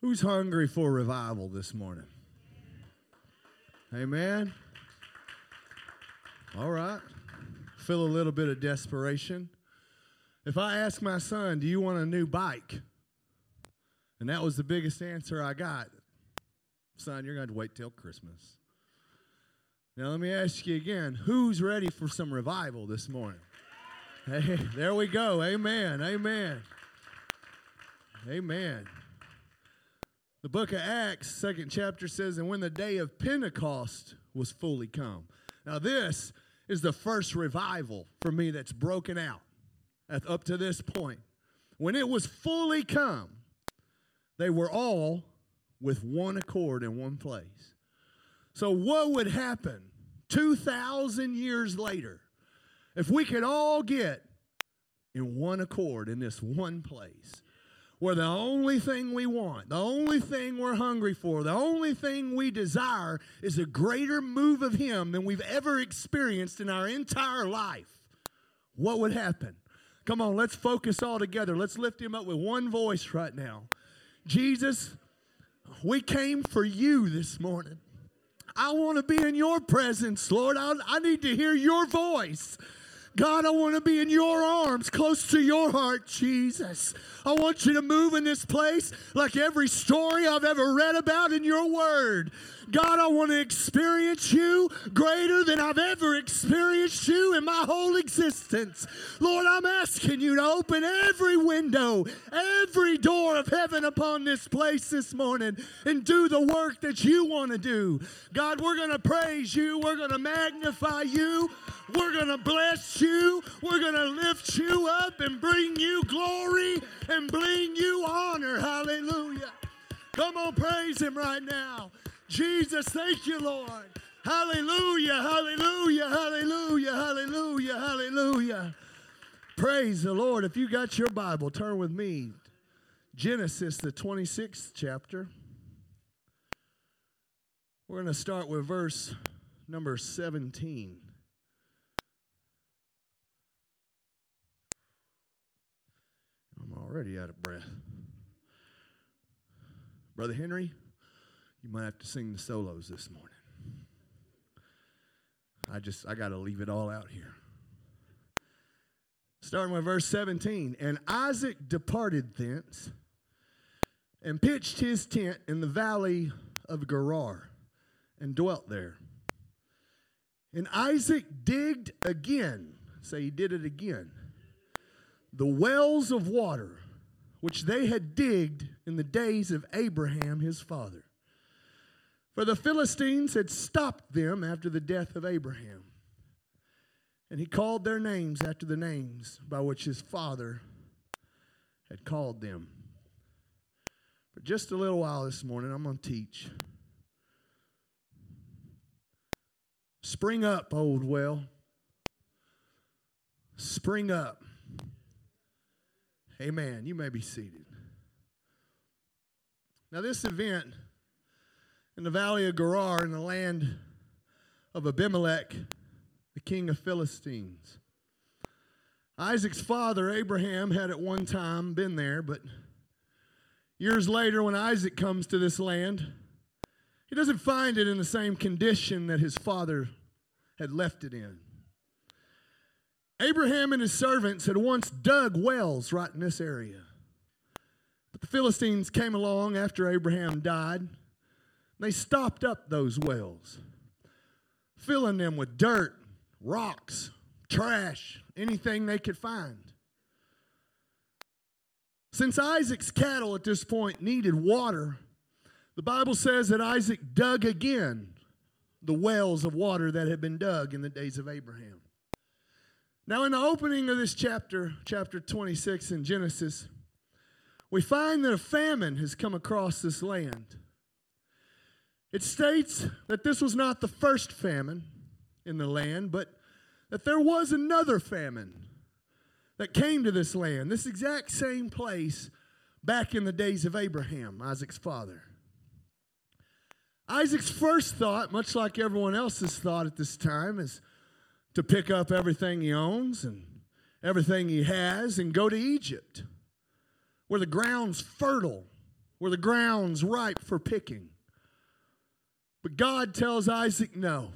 Who's hungry for revival this morning? Amen. All right. Feel a little bit of desperation. If I ask my son, Do you want a new bike? And that was the biggest answer I got. Son, you're going to wait till Christmas. Now, let me ask you again who's ready for some revival this morning? Hey, there we go. Amen. Amen. Amen. The book of Acts, second chapter says, And when the day of Pentecost was fully come. Now, this is the first revival for me that's broken out up to this point. When it was fully come, they were all with one accord in one place. So, what would happen 2,000 years later if we could all get in one accord in this one place? Where the only thing we want, the only thing we're hungry for, the only thing we desire is a greater move of Him than we've ever experienced in our entire life, what would happen? Come on, let's focus all together. Let's lift Him up with one voice right now. Jesus, we came for you this morning. I want to be in your presence, Lord. I, I need to hear your voice. God, I want to be in your arms, close to your heart, Jesus. I want you to move in this place like every story I've ever read about in your word. God, I want to experience you greater than I've ever experienced you in my whole existence. Lord, I'm asking you to open every window, every door of heaven upon this place this morning and do the work that you want to do. God, we're going to praise you. We're going to magnify you. We're going to bless you. We're going to lift you up and bring you glory and bring you honor. Hallelujah. Come on, praise him right now. Jesus, thank you, Lord. Hallelujah, hallelujah, hallelujah, hallelujah, hallelujah. Praise the Lord. If you got your Bible, turn with me. Genesis, the 26th chapter. We're going to start with verse number 17. I'm already out of breath. Brother Henry, you might have to sing the solos this morning. I just, I got to leave it all out here. Starting with verse 17. And Isaac departed thence and pitched his tent in the valley of Gerar and dwelt there. And Isaac digged again, say he did it again, the wells of water which they had digged in the days of Abraham his father. For the Philistines had stopped them after the death of Abraham. And he called their names after the names by which his father had called them. For just a little while this morning, I'm going to teach. Spring up, old well. Spring up. Amen. You may be seated. Now, this event in the valley of Gerar in the land of Abimelech, the king of Philistines. Isaac's father, Abraham, had at one time been there, but years later, when Isaac comes to this land, he doesn't find it in the same condition that his father had left it in. Abraham and his servants had once dug wells right in this area. But the Philistines came along after Abraham died they stopped up those wells, filling them with dirt, rocks, trash, anything they could find. Since Isaac's cattle at this point needed water, the Bible says that Isaac dug again the wells of water that had been dug in the days of Abraham. Now, in the opening of this chapter, chapter 26 in Genesis, we find that a famine has come across this land. It states that this was not the first famine in the land, but that there was another famine that came to this land, this exact same place back in the days of Abraham, Isaac's father. Isaac's first thought, much like everyone else's thought at this time, is to pick up everything he owns and everything he has and go to Egypt, where the ground's fertile, where the ground's ripe for picking. But God tells Isaac no.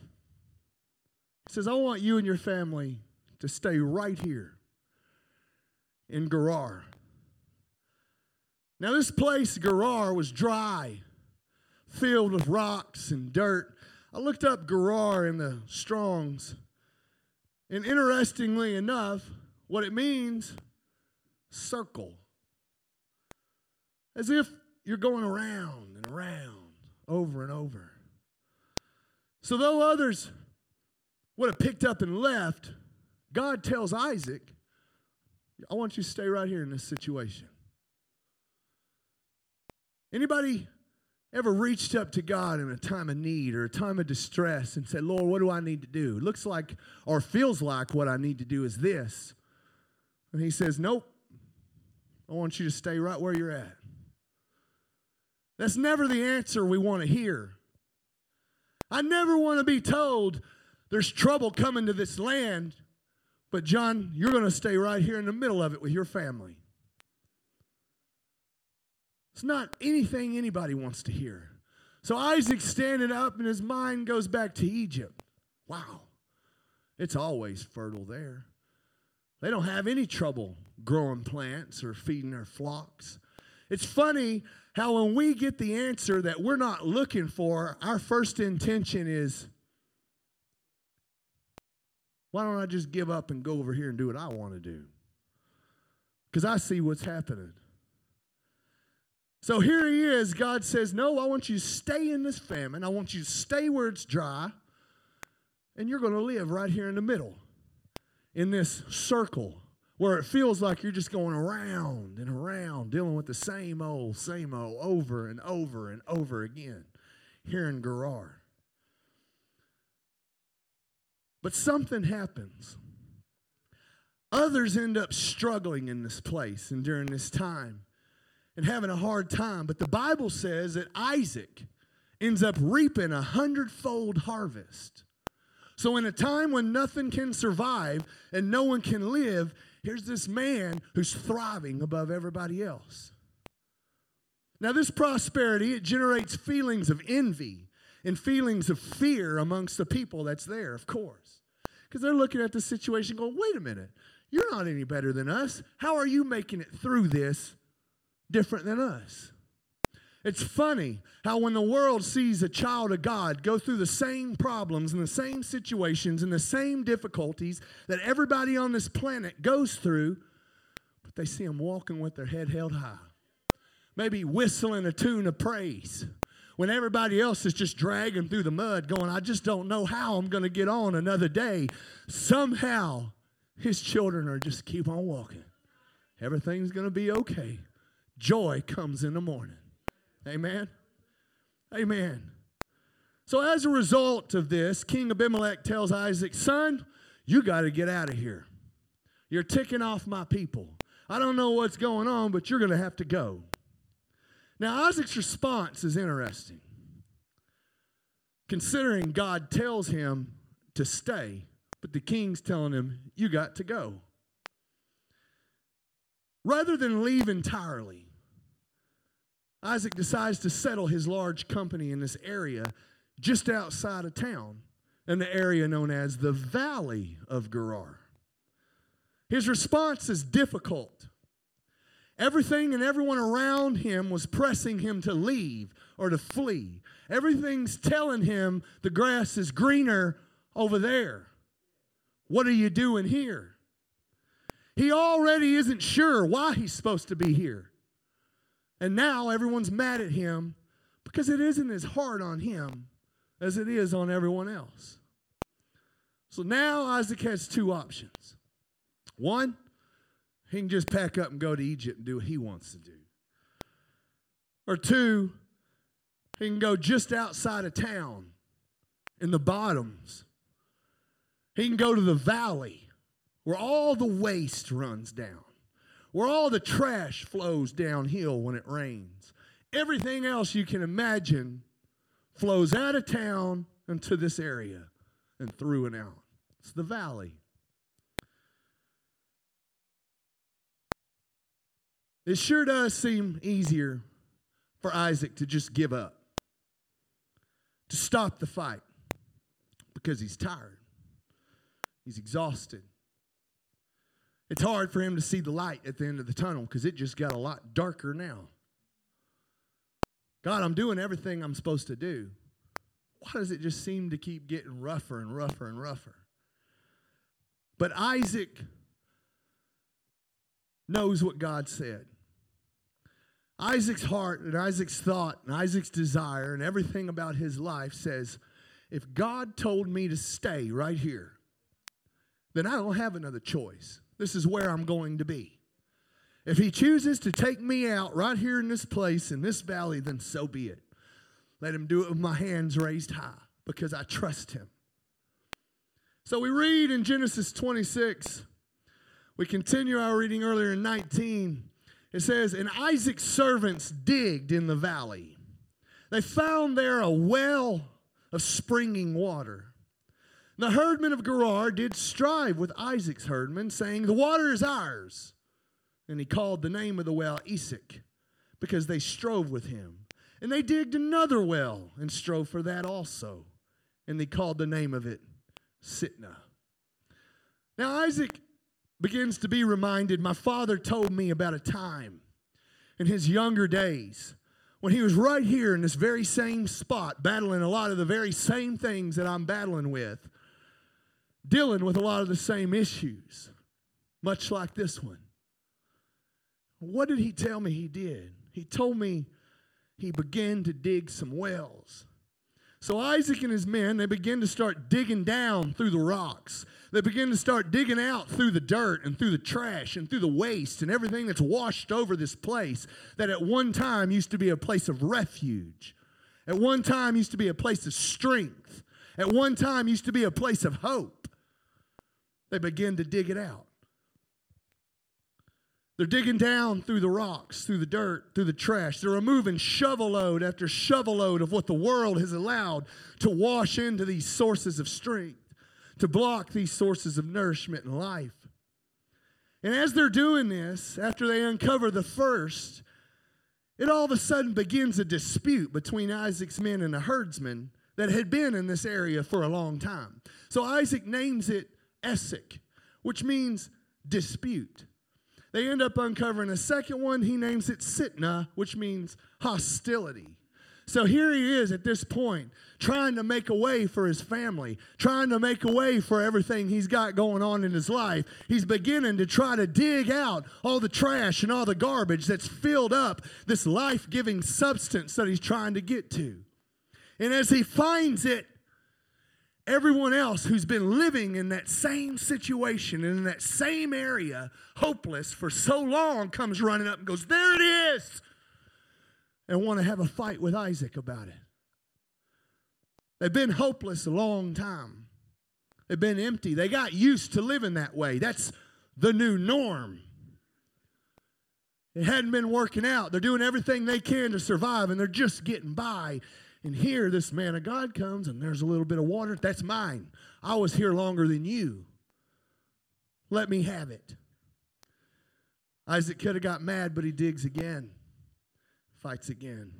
He says, I want you and your family to stay right here in Gerar. Now, this place, Gerar, was dry, filled with rocks and dirt. I looked up Gerar in the Strongs, and interestingly enough, what it means circle. As if you're going around and around, over and over. So, though others would have picked up and left, God tells Isaac, I want you to stay right here in this situation. Anybody ever reached up to God in a time of need or a time of distress and said, Lord, what do I need to do? It Looks like or feels like what I need to do is this. And he says, Nope. I want you to stay right where you're at. That's never the answer we want to hear. I never want to be told there's trouble coming to this land, but John, you're going to stay right here in the middle of it with your family. It's not anything anybody wants to hear. So Isaac's standing up and his mind goes back to Egypt. Wow, it's always fertile there. They don't have any trouble growing plants or feeding their flocks. It's funny how when we get the answer that we're not looking for, our first intention is, why don't I just give up and go over here and do what I want to do? Because I see what's happening. So here he is. God says, No, I want you to stay in this famine. I want you to stay where it's dry. And you're going to live right here in the middle, in this circle where it feels like you're just going around and around, dealing with the same old, same old, over and over and over again here in Gerar. But something happens. Others end up struggling in this place and during this time and having a hard time. But the Bible says that Isaac ends up reaping a hundredfold harvest. So, in a time when nothing can survive and no one can live, here's this man who's thriving above everybody else. Now, this prosperity, it generates feelings of envy and feelings of fear amongst the people that's there, of course. Because they're looking at the situation going, wait a minute, you're not any better than us. How are you making it through this different than us. It's funny how when the world sees a child of God go through the same problems and the same situations and the same difficulties that everybody on this planet goes through, but they see them walking with their head held high. Maybe whistling a tune of praise when everybody else is just dragging through the mud, going, I just don't know how I'm going to get on another day. Somehow, his children are just keep on walking. Everything's going to be okay joy comes in the morning. Amen. Amen. So, as a result of this, King Abimelech tells Isaac, Son, you got to get out of here. You're ticking off my people. I don't know what's going on, but you're going to have to go. Now, Isaac's response is interesting. Considering God tells him to stay, but the king's telling him, You got to go. Rather than leave entirely, Isaac decides to settle his large company in this area just outside of town, in the area known as the Valley of Gerar. His response is difficult. Everything and everyone around him was pressing him to leave or to flee. Everything's telling him the grass is greener over there. What are you doing here? He already isn't sure why he's supposed to be here. And now everyone's mad at him because it isn't as hard on him as it is on everyone else. So now Isaac has two options. One, he can just pack up and go to Egypt and do what he wants to do. Or two, he can go just outside of town in the bottoms. He can go to the valley where all the waste runs down where all the trash flows downhill when it rains. Everything else you can imagine flows out of town into this area and through and out. It's the valley. It sure does seem easier for Isaac to just give up, to stop the fight, because he's tired, he's exhausted. It's hard for him to see the light at the end of the tunnel because it just got a lot darker now. God, I'm doing everything I'm supposed to do. Why does it just seem to keep getting rougher and rougher and rougher? But Isaac knows what God said. Isaac's heart and Isaac's thought and Isaac's desire and everything about his life says if God told me to stay right here, then I don't have another choice. This is where I'm going to be. If he chooses to take me out right here in this place, in this valley, then so be it. Let him do it with my hands raised high because I trust him. So we read in Genesis 26, we continue our reading earlier in 19. It says, And Isaac's servants digged in the valley. They found there a well of springing water. The herdmen of Gerar did strive with Isaac's herdmen, saying, The water is ours. And he called the name of the well Esek, because they strove with him. And they digged another well and strove for that also. And they called the name of it Sitnah. Now Isaac begins to be reminded my father told me about a time in his younger days when he was right here in this very same spot, battling a lot of the very same things that I'm battling with, dealing with a lot of the same issues, much like this one. What did he tell me he did? He told me he began to dig some wells. So Isaac and his men, they begin to start digging down through the rocks. They begin to start digging out through the dirt and through the trash and through the waste and everything that's washed over this place that at one time used to be a place of refuge. At one time used to be a place of strength. At one time used to be a place of hope. They begin to dig it out. They're digging down through the rocks, through the dirt, through the trash. They're removing shovel load after shovel load of what the world has allowed to wash into these sources of strength, to block these sources of nourishment and life. And as they're doing this, after they uncover the first, it all of a sudden begins a dispute between Isaac's men and the herdsmen that had been in this area for a long time. So Isaac names it Esek, which means dispute. They end up uncovering a second one. He names it Sitnah, which means hostility. So here he is at this point, trying to make a way for his family, trying to make a way for everything he's got going on in his life. He's beginning to try to dig out all the trash and all the garbage that's filled up this life giving substance that he's trying to get to. And as he finds it, Everyone else who's been living in that same situation and in that same area, hopeless for so long, comes running up and goes, There it is! And want to have a fight with Isaac about it. They've been hopeless a long time. They've been empty. They got used to living that way. That's the new norm. It hadn't been working out. They're doing everything they can to survive and they're just getting by. And here, this man of God comes, and there's a little bit of water. That's mine. I was here longer than you. Let me have it. Isaac could have got mad, but he digs again, fights again.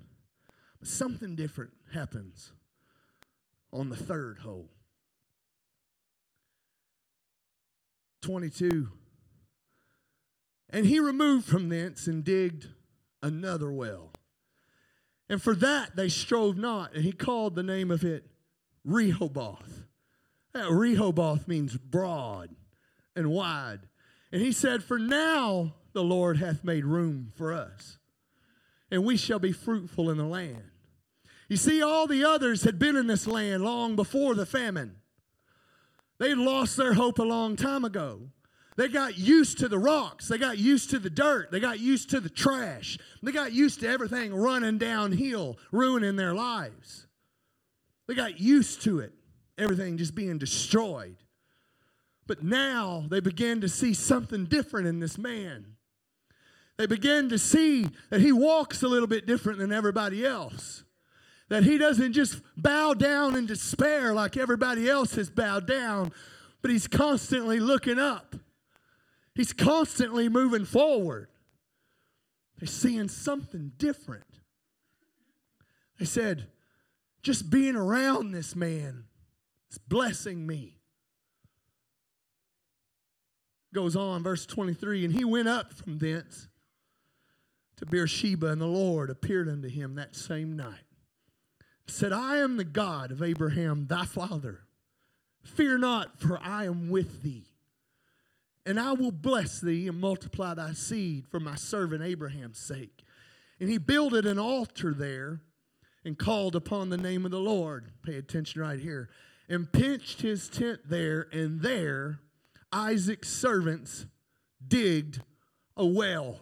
But something different happens on the third hole. 22. And he removed from thence and digged another well and for that they strove not. And he called the name of it Rehoboth. That Rehoboth means broad and wide. And he said, For now the Lord hath made room for us, and we shall be fruitful in the land. You see, all the others had been in this land long before the famine. They'd lost their hope a long time ago. They got used to the rocks. They got used to the dirt. They got used to the trash. They got used to everything running downhill, ruining their lives. They got used to it, everything just being destroyed. But now they begin to see something different in this man. They begin to see that he walks a little bit different than everybody else. That he doesn't just bow down in despair like everybody else has bowed down, but he's constantly looking up. He's constantly moving forward. They're seeing something different. They said, just being around this man is blessing me. Goes on, verse 23 And he went up from thence to Beersheba, and the Lord appeared unto him that same night. Said, I am the God of Abraham, thy father. Fear not, for I am with thee. And I will bless thee and multiply thy seed for my servant Abraham's sake. And he builded an altar there and called upon the name of the Lord. Pay attention right here. And pitched his tent there, and there Isaac's servants digged a well.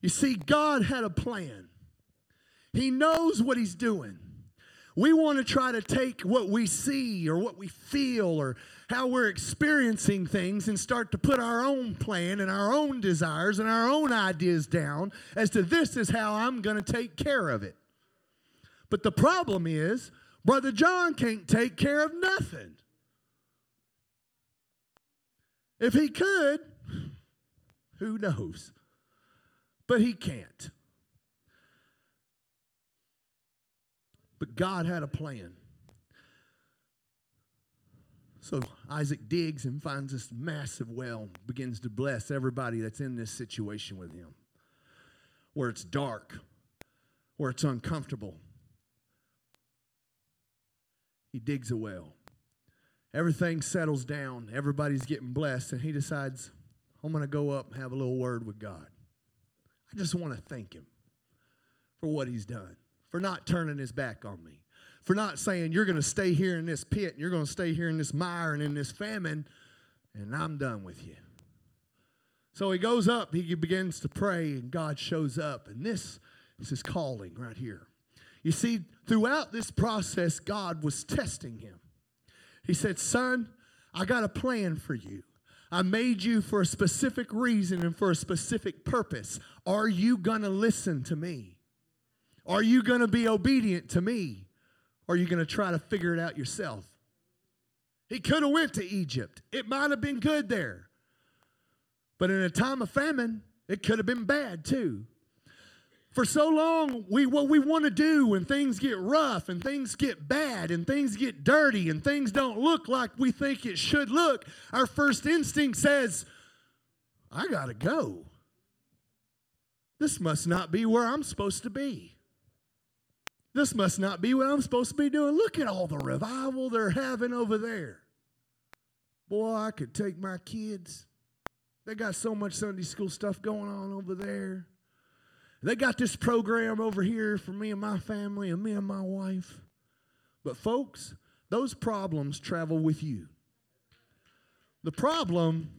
You see, God had a plan. He knows what He's doing. We want to try to take what we see or what we feel or how we're experiencing things and start to put our own plan and our own desires and our own ideas down as to this is how I'm going to take care of it. But the problem is, Brother John can't take care of nothing. If he could, who knows? But he can't. But God had a plan. So Isaac digs and finds this massive well, begins to bless everybody that's in this situation with him. Where it's dark, where it's uncomfortable. He digs a well. Everything settles down, everybody's getting blessed, and he decides, I'm going to go up and have a little word with God. I just want to thank him for what he's done, for not turning his back on me, for not saying, You're going to stay here in this pit, and you're going to stay here in this mire and in this famine, and I'm done with you. So he goes up, he begins to pray, and God shows up. And this is his calling right here. You see, throughout this process, God was testing him. He said, Son, I got a plan for you. I made you for a specific reason and for a specific purpose. Are you going to listen to me? Are you going to be obedient to me? Or are you going to try to figure it out yourself? He could have went to Egypt. It might have been good there. But in a time of famine, it could have been bad too. For so long, we, what we want to do when things get rough and things get bad and things get dirty and things don't look like we think it should look, our first instinct says, I got to go. This must not be where I'm supposed to be. This must not be what I'm supposed to be doing. Look at all the revival they're having over there. Boy, I could take my kids. They got so much Sunday school stuff going on over there. They got this program over here for me and my family and me and my wife. But, folks, those problems travel with you. The problem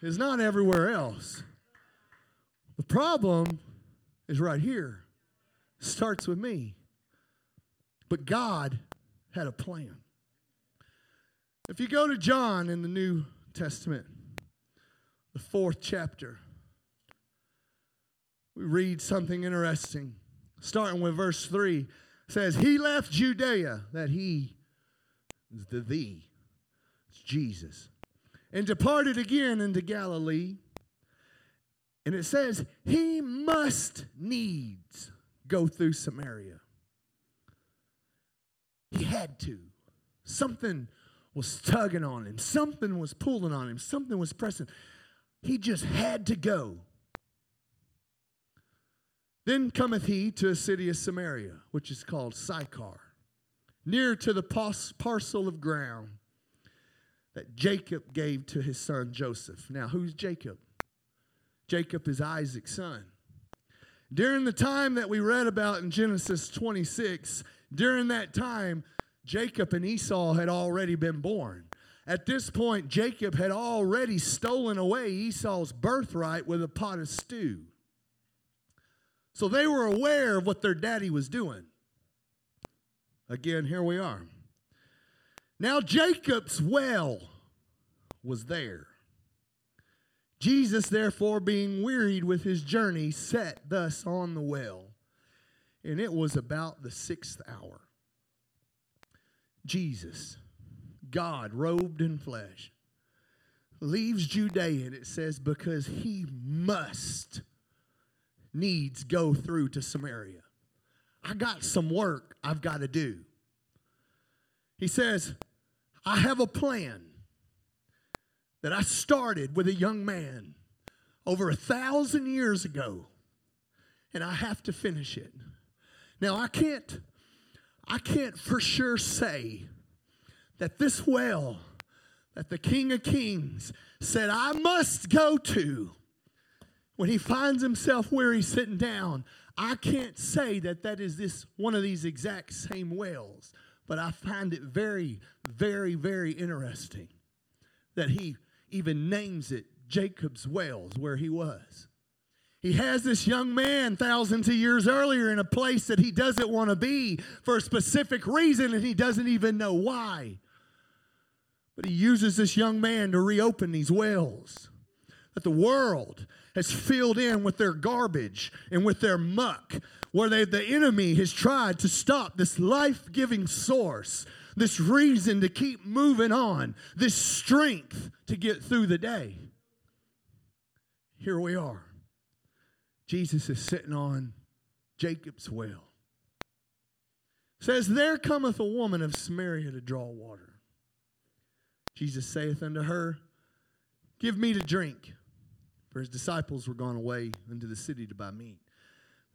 is not everywhere else. The problem is right here. Starts with me. But God had a plan. If you go to John in the New Testament, the fourth chapter, we read something interesting. Starting with verse 3 says, He left Judea, that he is the thee, it's Jesus, and departed again into Galilee. And it says, He must needs go through Samaria. He had to. Something was tugging on him, something was pulling on him, something was pressing. He just had to go. Then cometh he to a city of Samaria, which is called Sychar, near to the parcel of ground that Jacob gave to his son Joseph. Now, who's Jacob? Jacob is Isaac's son. During the time that we read about in Genesis 26, during that time, Jacob and Esau had already been born. At this point, Jacob had already stolen away Esau's birthright with a pot of stew. So they were aware of what their daddy was doing. Again, here we are. Now, Jacob's well was there. Jesus, therefore, being wearied with his journey, sat thus on the well. And it was about the sixth hour. Jesus, God robed in flesh, leaves Judea, and it says, because he must needs go through to Samaria. I got some work I've got to do. He says, I have a plan that I started with a young man over a thousand years ago, and I have to finish it. Now I can't, I can't for sure say that this well that the King of Kings said I must go to when he finds himself where he's sitting down, I can't say that that is this one of these exact same wells, but I find it very, very, very interesting that he even names it Jacob's Wells, where he was. He has this young man thousands of years earlier in a place that he doesn't want to be for a specific reason and he doesn't even know why. But he uses this young man to reopen these wells that the world has filled in with their garbage and with their muck, where they, the enemy has tried to stop this life giving source, this reason to keep moving on, this strength to get through the day. Here we are. Jesus is sitting on Jacob's well. Says, There cometh a woman of Samaria to draw water. Jesus saith unto her, Give me to drink. For his disciples were gone away into the city to buy meat.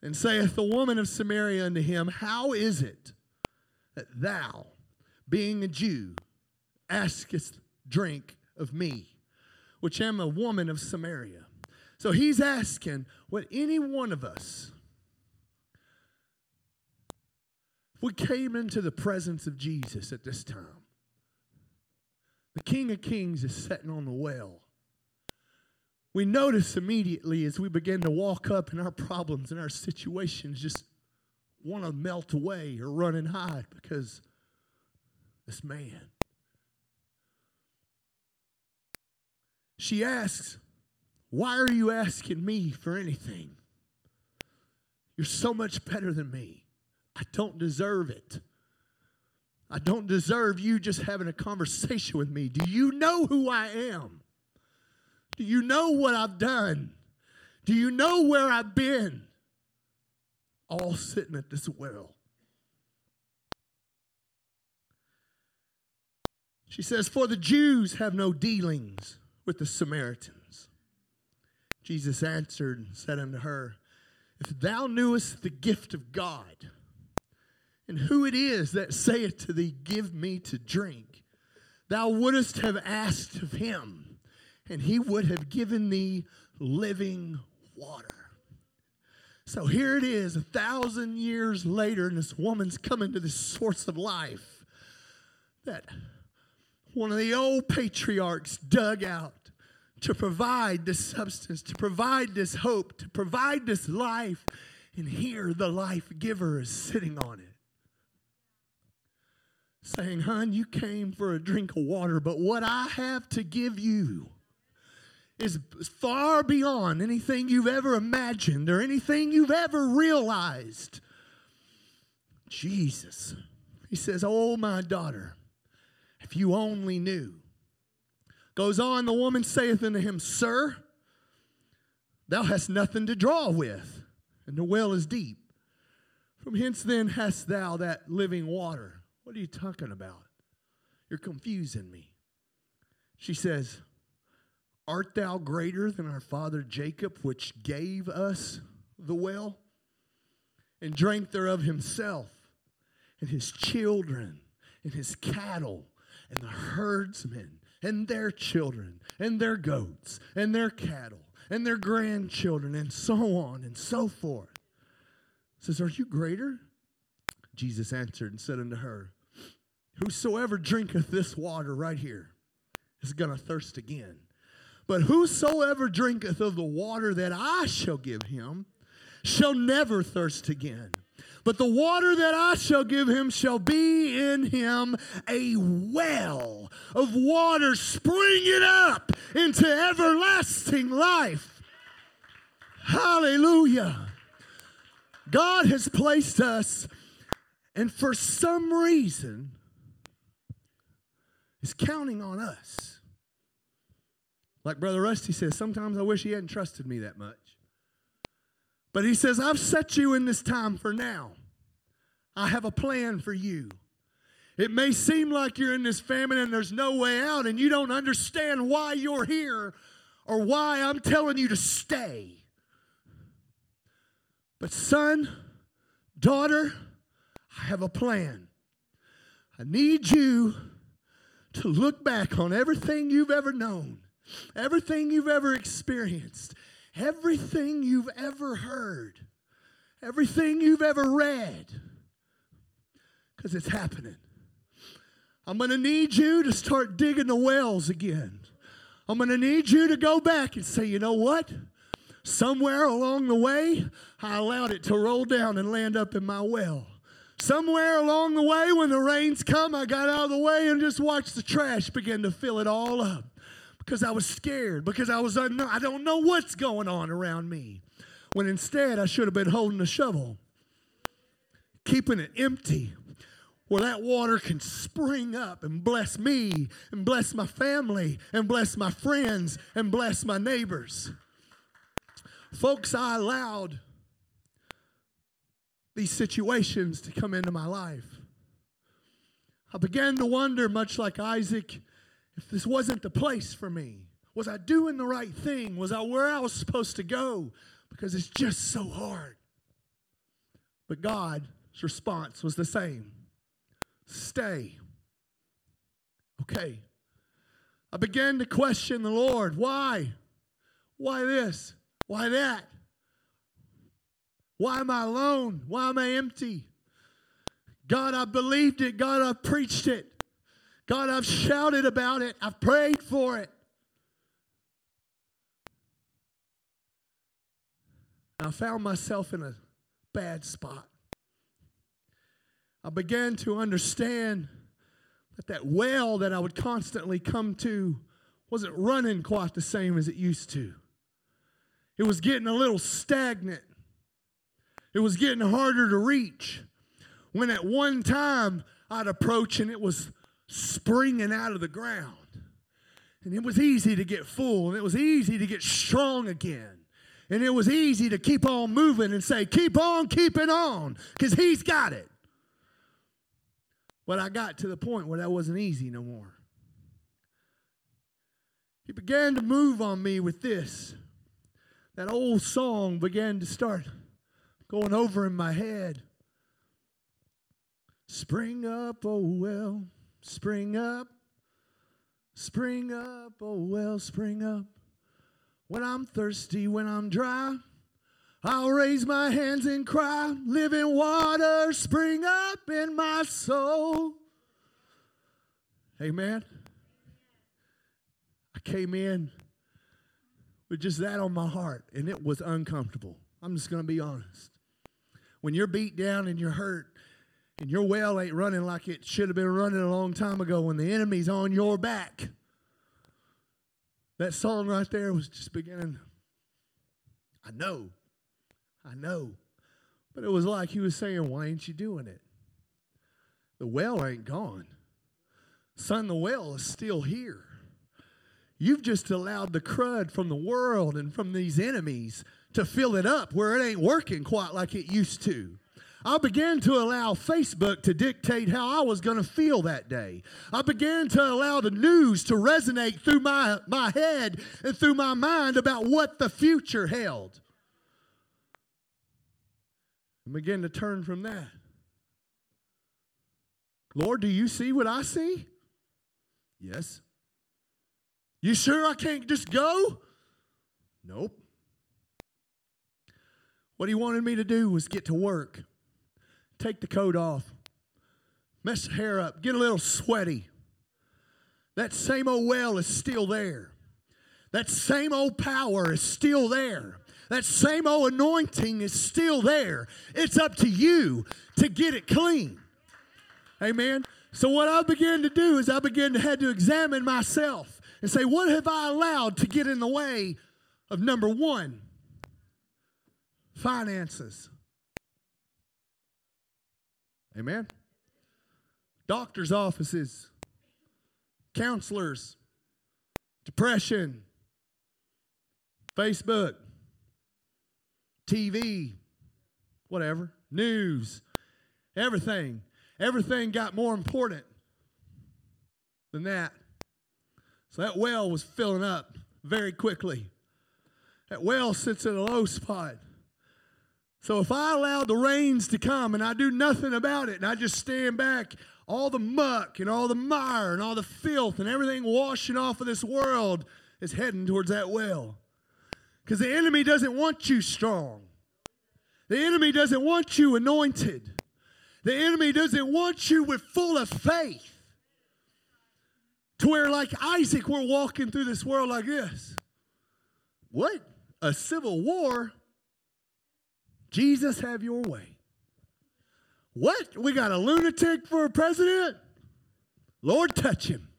And saith the woman of Samaria unto him, How is it that thou, being a Jew, askest drink of me, which am a woman of Samaria? So he's asking what any one of us, if we came into the presence of Jesus at this time, the King of Kings is sitting on the well we notice immediately as we begin to walk up and our problems and our situations just want to melt away or run and hide because this man. She asks, Why are you asking me for anything? You're so much better than me. I don't deserve it. I don't deserve you just having a conversation with me. Do you know who I am? Do you know what I've done? Do you know where I've been? All sitting at this well. She says, For the Jews have no dealings with the Samaritans. Jesus answered and said unto her, If thou knewest the gift of God, and who it is that saith to thee, Give me to drink, thou wouldst have asked of him and he would have given thee living water. So here it is, a thousand years later, and this woman's coming to this source of life that one of the old patriarchs dug out to provide this substance, to provide this hope, to provide this life. And here the life giver is sitting on it. Saying, Hon, you came for a drink of water, but what I have to give you is far beyond anything you've ever imagined or anything you've ever realized. Jesus. He says, Oh, my daughter, if you only knew. Goes on, the woman saith unto him, Sir, thou hast nothing to draw with, and the well is deep. From hence then hast thou that living water. What are you talking about? You're confusing me. She says, Art thou greater than our father Jacob, which gave us the well and drank thereof himself and his children and his cattle and the herdsmen and their children and their goats and their cattle and their grandchildren and so on and so forth? Says, Are you greater? Jesus answered and said unto her, Whosoever drinketh this water right here is going to thirst again. But whosoever drinketh of the water that I shall give him shall never thirst again. But the water that I shall give him shall be in him a well of water springing up into everlasting life. Hallelujah. God has placed us, and for some reason, is counting on us like Brother Rusty says, sometimes I wish he hadn't trusted me that much. But he says, I've set you in this time for now. I have a plan for you. It may seem like you're in this famine and there's no way out, and you don't understand why you're here or why I'm telling you to stay. But, son, daughter, I have a plan. I need you to look back on everything you've ever known, everything you've ever experienced, everything you've ever heard, everything you've ever read, because it's happening. I'm going to need you to start digging the wells again. I'm going to need you to go back and say, you know what? Somewhere along the way, I allowed it to roll down and land up in my well. Somewhere along the way, when the rains come, I got out of the way and just watched the trash begin to fill it all up because I was scared, because I was unknown. I don't know what's going on around me. When instead, I should have been holding a shovel, keeping it empty where that water can spring up and bless me and bless my family and bless my friends and bless my neighbors. Folks, I allowed these situations to come into my life. I began to wonder, much like Isaac, if this wasn't the place for me. Was I doing the right thing? Was I where I was supposed to go? Because it's just so hard. But God's response was the same stay. Okay. I began to question the Lord. Why? Why this? Why that? Why am I alone? Why am I empty? God, I believed it. God, I preached it. God, I've shouted about it. I've prayed for it. I found myself in a bad spot. I began to understand that that well that I would constantly come to wasn't running quite the same as it used to. It was getting a little stagnant. It was getting harder to reach. When at one time I'd approach and it was springing out of the ground. And it was easy to get full and it was easy to get strong again. And it was easy to keep on moving and say, keep on keeping on because he's got it. But I got to the point where that wasn't easy no more. He began to move on me with this. That old song began to start going over in my head. Spring up, oh well, spring up, spring up, oh well, spring up. When I'm thirsty, when I'm dry, I'll raise my hands and cry, living water spring up in my soul. Amen. I came in with just that on my heart, and it was uncomfortable. I'm just going to be honest. When you're beat down and you're hurt, and your well ain't running like it should have been running a long time ago when the enemy's on your back, that song right there was just beginning. I know I know. But it was like he was saying, Why ain't you doing it? The well ain't gone. Son, the well is still here. You've just allowed the crud from the world and from these enemies to fill it up where it ain't working quite like it used to. I began to allow Facebook to dictate how I was going to feel that day. I began to allow the news to resonate through my, my head and through my mind about what the future held and began to turn from that. Lord, do you see what I see? Yes. You sure I can't just go? Nope. What he wanted me to do was get to work, take the coat off, mess the hair up, get a little sweaty. That same old well is still there. That same old power is still there. That same old anointing is still there. It's up to you to get it clean. Amen. So what I began to do is I began to had to examine myself and say, what have I allowed to get in the way of number one, finances. Amen. Doctors' offices, counselors, depression, Facebook, TV, whatever, news, Everything. Everything got more important than that. So that well was filling up very quickly. That well sits in a low spot. So if I allow the rains to come and I do nothing about it and I just stand back, all the muck and all the mire and all the filth and everything washing off of this world is heading towards that well. Because the enemy doesn't want you strong. The enemy doesn't want you anointed. The enemy doesn't want you with full of faith. To where, like Isaac, we're walking through this world like this. What? A civil war? Jesus, have your way. What? We got a lunatic for a president? Lord, touch him.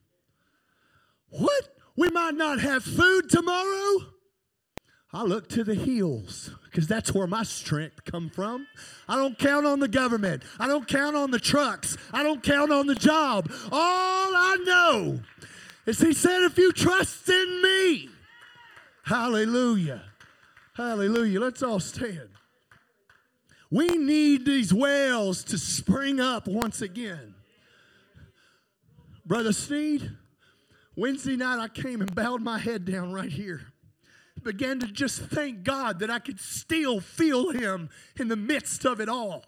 What? We might not have food tomorrow? I look to the hills because that's where my strength come from. I don't count on the government. I don't count on the trucks. I don't count on the job. All I know is he said, if you trust in me, hallelujah, hallelujah. Let's all stand. We need these wells to spring up once again. Brother Sneed, Wednesday night I came and bowed my head down right here began to just thank God that I could still feel Him in the midst of it all.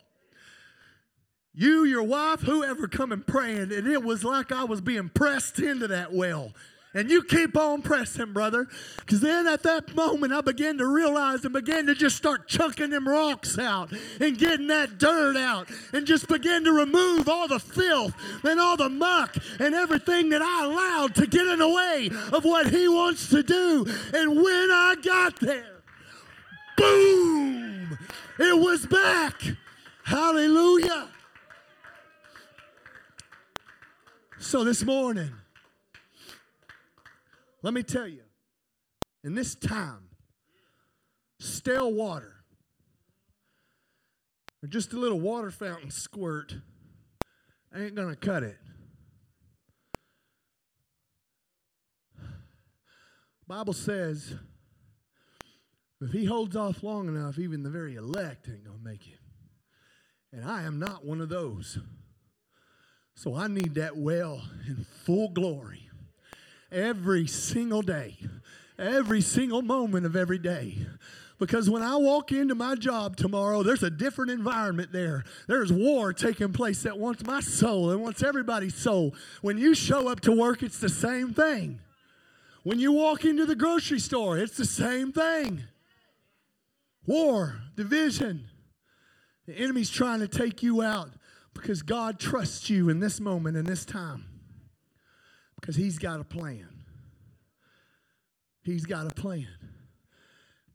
You, your wife, whoever come and praying, and it was like I was being pressed into that well. And you keep on pressing, brother. Because then at that moment, I began to realize and began to just start chunking them rocks out and getting that dirt out and just begin to remove all the filth and all the muck and everything that I allowed to get in the way of what He wants to do. And when I got there, boom, it was back. Hallelujah. So this morning, let me tell you, in this time, stale water or just a little water fountain squirt ain't going to cut it. Bible says if he holds off long enough, even the very elect ain't going to make it. And I am not one of those. So I need that well in full glory every single day, every single moment of every day. Because when I walk into my job tomorrow, there's a different environment there. There's war taking place that wants my soul and wants everybody's soul. When you show up to work, it's the same thing. When you walk into the grocery store, it's the same thing. War, division. The enemy's trying to take you out because God trusts you in this moment, in this time. Because He's got a plan. He's got a plan.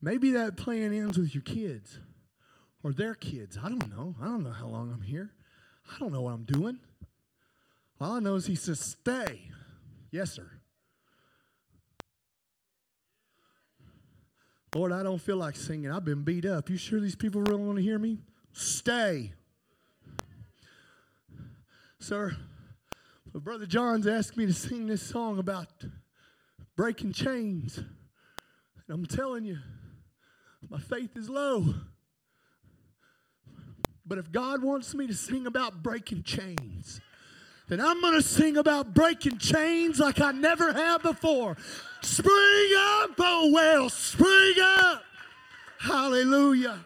Maybe that plan ends with your kids or their kids. I don't know. I don't know how long I'm here. I don't know what I'm doing. All I know is He says, Stay. Yes, sir. Lord, I don't feel like singing. I've been beat up. You sure these people really want to hear me? Stay. Sir, but Brother John's asked me to sing this song about breaking chains. And I'm telling you, my faith is low. But if God wants me to sing about breaking chains, then I'm going to sing about breaking chains like I never have before. Spring up, oh well, spring up. Hallelujah.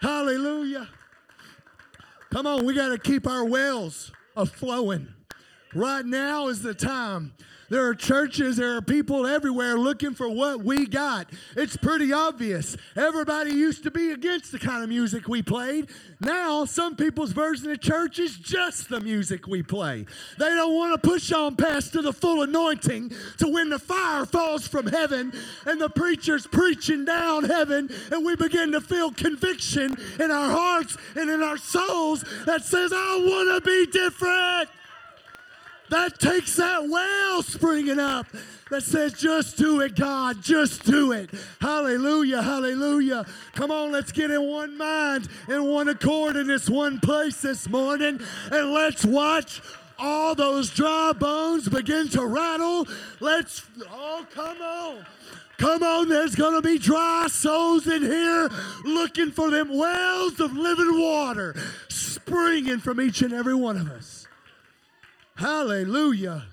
Hallelujah. Come on, we got to keep our wells a flowing. Right now is the time. There are churches, there are people everywhere looking for what we got. It's pretty obvious. Everybody used to be against the kind of music we played. Now, some people's version of church is just the music we play. They don't want to push on past to the full anointing to when the fire falls from heaven and the preacher's preaching down heaven and we begin to feel conviction in our hearts and in our souls that says, I want to be different. That takes that well springing up that says, just do it, God, just do it. Hallelujah, hallelujah. Come on, let's get in one mind, in one accord in this one place this morning, and let's watch all those dry bones begin to rattle. Let's, oh, come on. Come on, there's going to be dry souls in here looking for them wells of living water springing from each and every one of us. Hallelujah.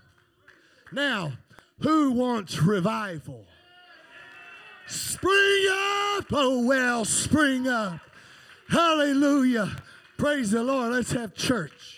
Now, who wants revival? Spring up, oh well, spring up. Hallelujah. Praise the Lord. Let's have church.